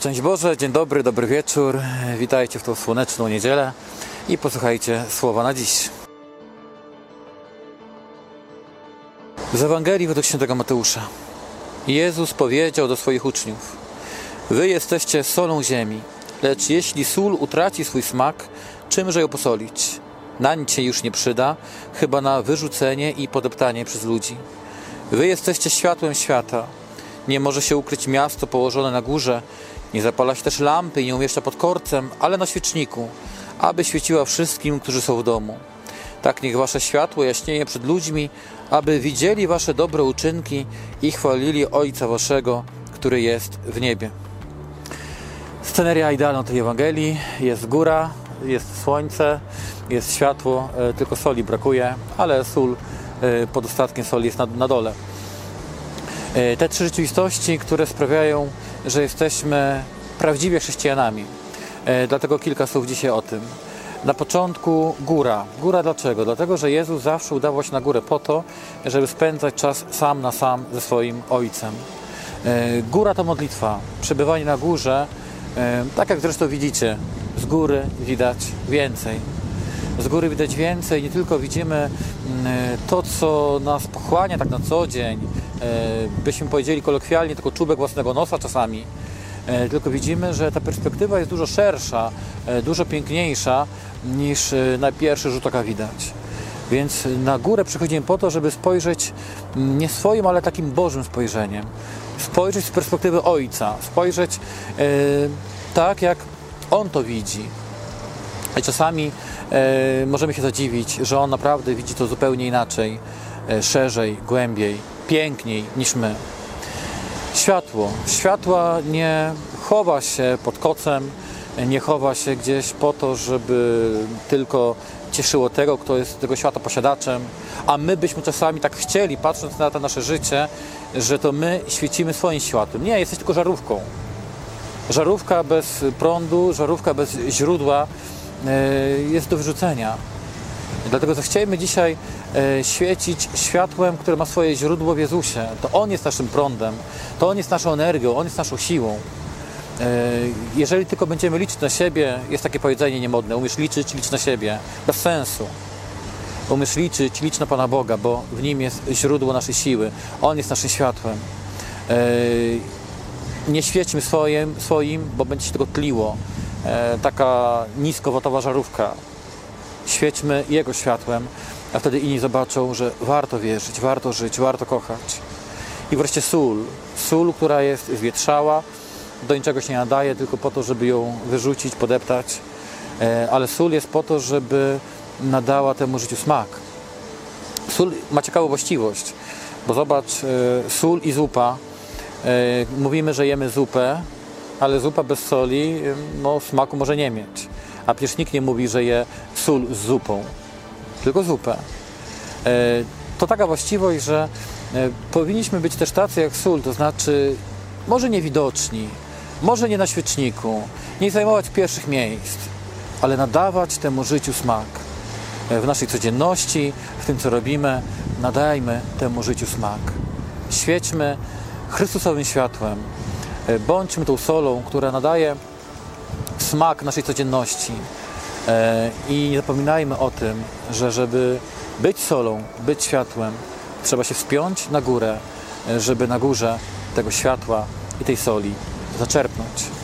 Szczęść Boże, dzień dobry, dobry wieczór. Witajcie w tą słoneczną niedzielę i posłuchajcie słowa na dziś. Z Ewangelii według świętego Mateusza. Jezus powiedział do swoich uczniów: Wy jesteście solą ziemi, lecz jeśli sól utraci swój smak, czymże ją posolić? Na nic się już nie przyda, chyba na wyrzucenie i podeptanie przez ludzi. Wy jesteście światłem świata. Nie może się ukryć miasto położone na górze, nie zapala się też lampy i nie umieszcza pod korcem, ale na świeczniku, aby świeciła wszystkim, którzy są w domu. Tak niech wasze światło jaśnieje przed ludźmi, aby widzieli wasze dobre uczynki i chwalili Ojca waszego, który jest w niebie. Sceneria idealna tej Ewangelii. Jest góra, jest słońce, jest światło, e, tylko soli brakuje, ale sól e, pod ostatkiem soli jest na, na dole. E, Te trzy rzeczywistości, które sprawiają, że jesteśmy prawdziwie chrześcijanami. E, Dlatego kilka słów dzisiaj o tym. Na początku góra. Góra dlaczego? Dlatego, że Jezus zawsze udawał się na górę po to, żeby spędzać czas sam na sam ze swoim Ojcem. E, Góra to modlitwa. Przebywanie na górze, e, tak jak zresztą widzicie, z góry widać więcej. Z góry widać więcej, nie tylko widzimy mm, to, co nas pochłania tak na co dzień, byśmy powiedzieli kolokwialnie, tylko czubek własnego nosa czasami, E, tylko widzimy, że ta perspektywa jest dużo szersza, e, dużo piękniejsza niż e, na pierwszy rzut oka widać. Więc na górę przychodzimy po to, żeby spojrzeć nie swoim, ale takim Bożym spojrzeniem. Spojrzeć z perspektywy Ojca, spojrzeć e, tak, jak On to widzi. I czasami e, możemy się zadziwić, że On naprawdę widzi to zupełnie inaczej, e, szerzej, głębiej, piękniej niż my. Światło. Światła nie chowa się pod kocem, nie chowa się gdzieś po to, żeby tylko cieszyło tego, kto jest tego świata posiadaczem, a my byśmy czasami tak chcieli, patrząc na to nasze życie, że to my świecimy swoim światłem. Nie, jesteś tylko żarówką. Żarówka bez prądu, żarówka bez źródła e, jest do wyrzucenia. Dlatego zechciejmy dzisiaj e, świecić światłem, które ma swoje źródło w Jezusie. To On jest naszym prądem, to On jest naszą energią, On jest naszą siłą. E, Jeżeli tylko będziemy liczyć na siebie, jest takie powiedzenie niemodne, umiesz liczyć, licz na siebie. Bez sensu. Umiesz liczyć, licz na Pana Boga, bo w Nim jest źródło naszej siły. On jest naszym światłem. E, Nie świećmy swoim, swoim bo będzie się tego tliło. E, Taka niskowatowa żarówka świećmy Jego światłem, a wtedy inni zobaczą, że warto wierzyć, warto żyć, warto kochać. I wreszcie sól. Sól, która jest zwietrzała, do niczego się nie nadaje, tylko po to, żeby ją wyrzucić, podeptać. E, Ale sól jest po to, żeby nadała temu życiu smak. Sól ma ciekawą właściwość, bo zobacz, e, sól i zupa. E, Mówimy, że jemy zupę, ale zupa bez soli no, smaku może nie mieć. A przecież nikt nie mówi, że je sól z zupą, tylko zupę. E, To taka właściwość, że e, powinniśmy być też tacy jak sól, to znaczy może niewidoczni, może nie na świeczniku, nie zajmować pierwszych miejsc, ale nadawać temu życiu smak. E, W naszej codzienności, w tym co robimy, nadajmy temu życiu smak. Świećmy Chrystusowym światłem. Bądźmy tą solą, która nadaje smak naszej codzienności. E, I nie zapominajmy o tym, że żeby być solą, być światłem, trzeba się wspiąć na górę, e, żeby na górze tego światła i tej soli zaczerpnąć.